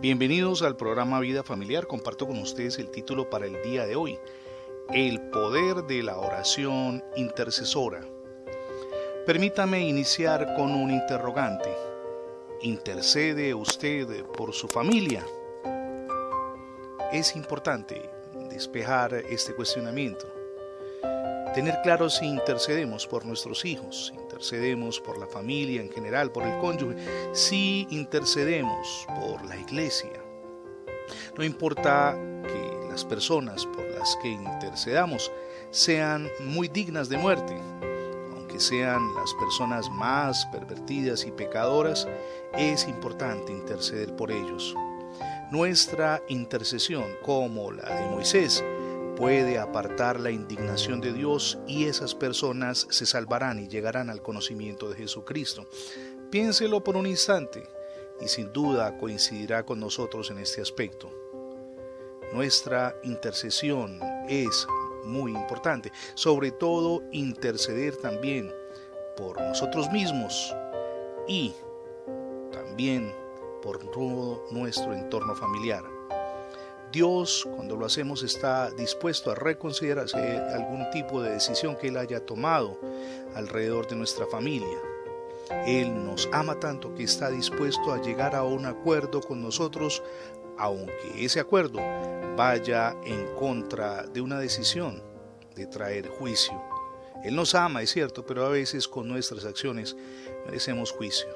Bienvenidos al programa Vida Familiar. Comparto con ustedes el título para el día de hoy, El poder de la oración intercesora. Permítame iniciar con un interrogante. ¿Intercede usted por su familia? Es importante despejar este cuestionamiento. Tener claro si intercedemos por nuestros hijos, intercedemos por la familia en general, por el cónyuge, si intercedemos por la iglesia. No importa que las personas por las que intercedamos sean muy dignas de muerte, aunque sean las personas más pervertidas y pecadoras, es importante interceder por ellos. Nuestra intercesión, como la de Moisés, puede apartar la indignación de Dios y esas personas se salvarán y llegarán al conocimiento de Jesucristo. Piénselo por un instante y sin duda coincidirá con nosotros en este aspecto. Nuestra intercesión es muy importante, sobre todo interceder también por nosotros mismos y también por todo nuestro entorno familiar. Dios, cuando lo hacemos, está dispuesto a reconsiderarse algún tipo de decisión que Él haya tomado alrededor de nuestra familia. Él nos ama tanto que está dispuesto a llegar a un acuerdo con nosotros, aunque ese acuerdo vaya en contra de una decisión de traer juicio. Él nos ama, es cierto, pero a veces con nuestras acciones merecemos juicio.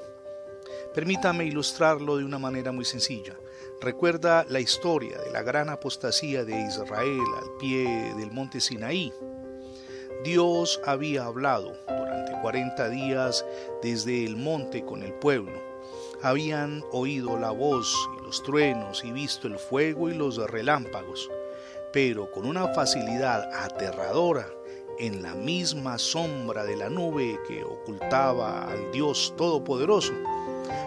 Permítame ilustrarlo de una manera muy sencilla. Recuerda la historia de la gran apostasía de Israel al pie del monte Sinaí. Dios había hablado durante 40 días desde el monte con el pueblo. Habían oído la voz y los truenos y visto el fuego y los relámpagos, pero con una facilidad aterradora en la misma sombra de la nube que ocultaba al Dios Todopoderoso,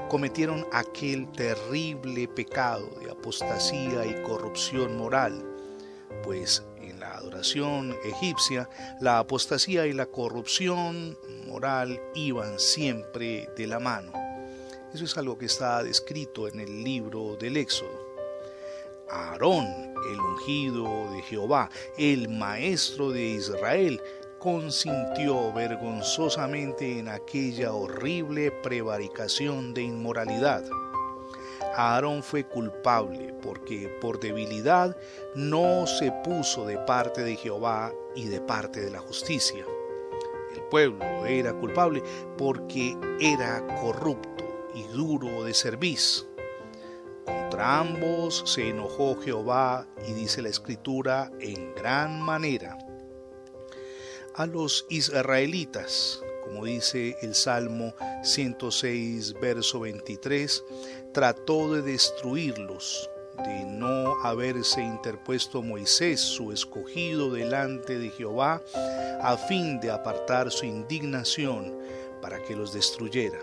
cometieron aquel terrible pecado de apostasía y corrupción moral, pues en la adoración egipcia la apostasía y la corrupción moral iban siempre de la mano. Eso es algo que está descrito en el libro del Éxodo. Aarón, el ungido de Jehová, el maestro de Israel, consintió vergonzosamente en aquella horrible prevaricación de inmoralidad. Aarón fue culpable porque por debilidad no se puso de parte de Jehová y de parte de la justicia. El pueblo era culpable porque era corrupto y duro de cerviz. Contra ambos se enojó Jehová y dice la escritura en gran manera a los israelitas, como dice el Salmo 106, verso 23, trató de destruirlos, de no haberse interpuesto Moisés, su escogido, delante de Jehová, a fin de apartar su indignación para que los destruyera.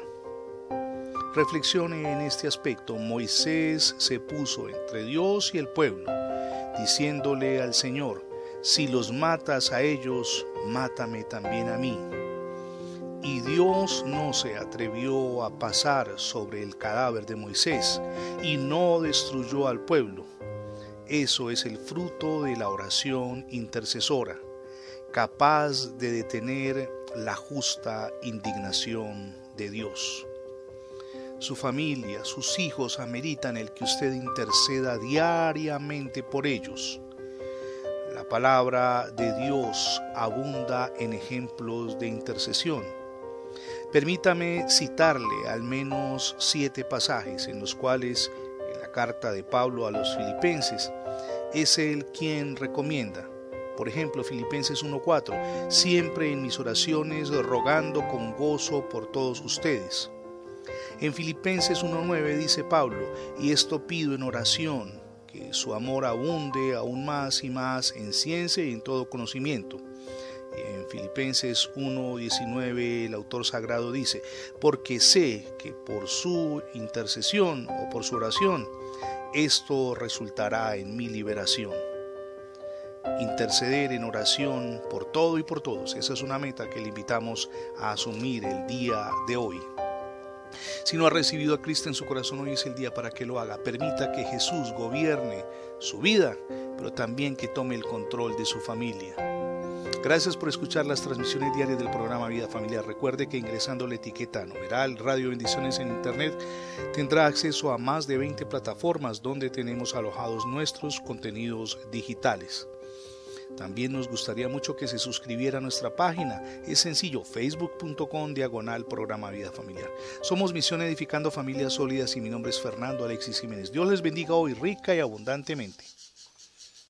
Reflexione en este aspecto. Moisés se puso entre Dios y el pueblo, diciéndole al Señor, si los matas a ellos, mátame también a mí. Y Dios no se atrevió a pasar sobre el cadáver de Moisés y no destruyó al pueblo. Eso es el fruto de la oración intercesora, capaz de detener la justa indignación de Dios. Su familia, sus hijos ameritan el que usted interceda diariamente por ellos la palabra de Dios abunda en ejemplos de intercesión. Permítame citarle al menos siete pasajes en los cuales en la carta de Pablo a los filipenses es él quien recomienda. Por ejemplo, Filipenses 1.4, siempre en mis oraciones rogando con gozo por todos ustedes. En Filipenses 1.9 dice Pablo, y esto pido en oración su amor abunde aún más y más en ciencia y en todo conocimiento. En Filipenses 1.19 el autor sagrado dice, porque sé que por su intercesión o por su oración, esto resultará en mi liberación. Interceder en oración por todo y por todos, esa es una meta que le invitamos a asumir el día de hoy. Si no ha recibido a Cristo en su corazón, hoy es el día para que lo haga. Permita que Jesús gobierne su vida, pero también que tome el control de su familia. Gracias por escuchar las transmisiones diarias del programa Vida Familiar. Recuerde que ingresando la etiqueta numeral Radio Bendiciones en Internet tendrá acceso a más de 20 plataformas donde tenemos alojados nuestros contenidos digitales. También nos gustaría mucho que se suscribiera a nuestra página. Es sencillo, facebook.com diagonal programa Vida Familiar. Somos Misión Edificando Familias Sólidas y mi nombre es Fernando Alexis Jiménez. Dios les bendiga hoy rica y abundantemente.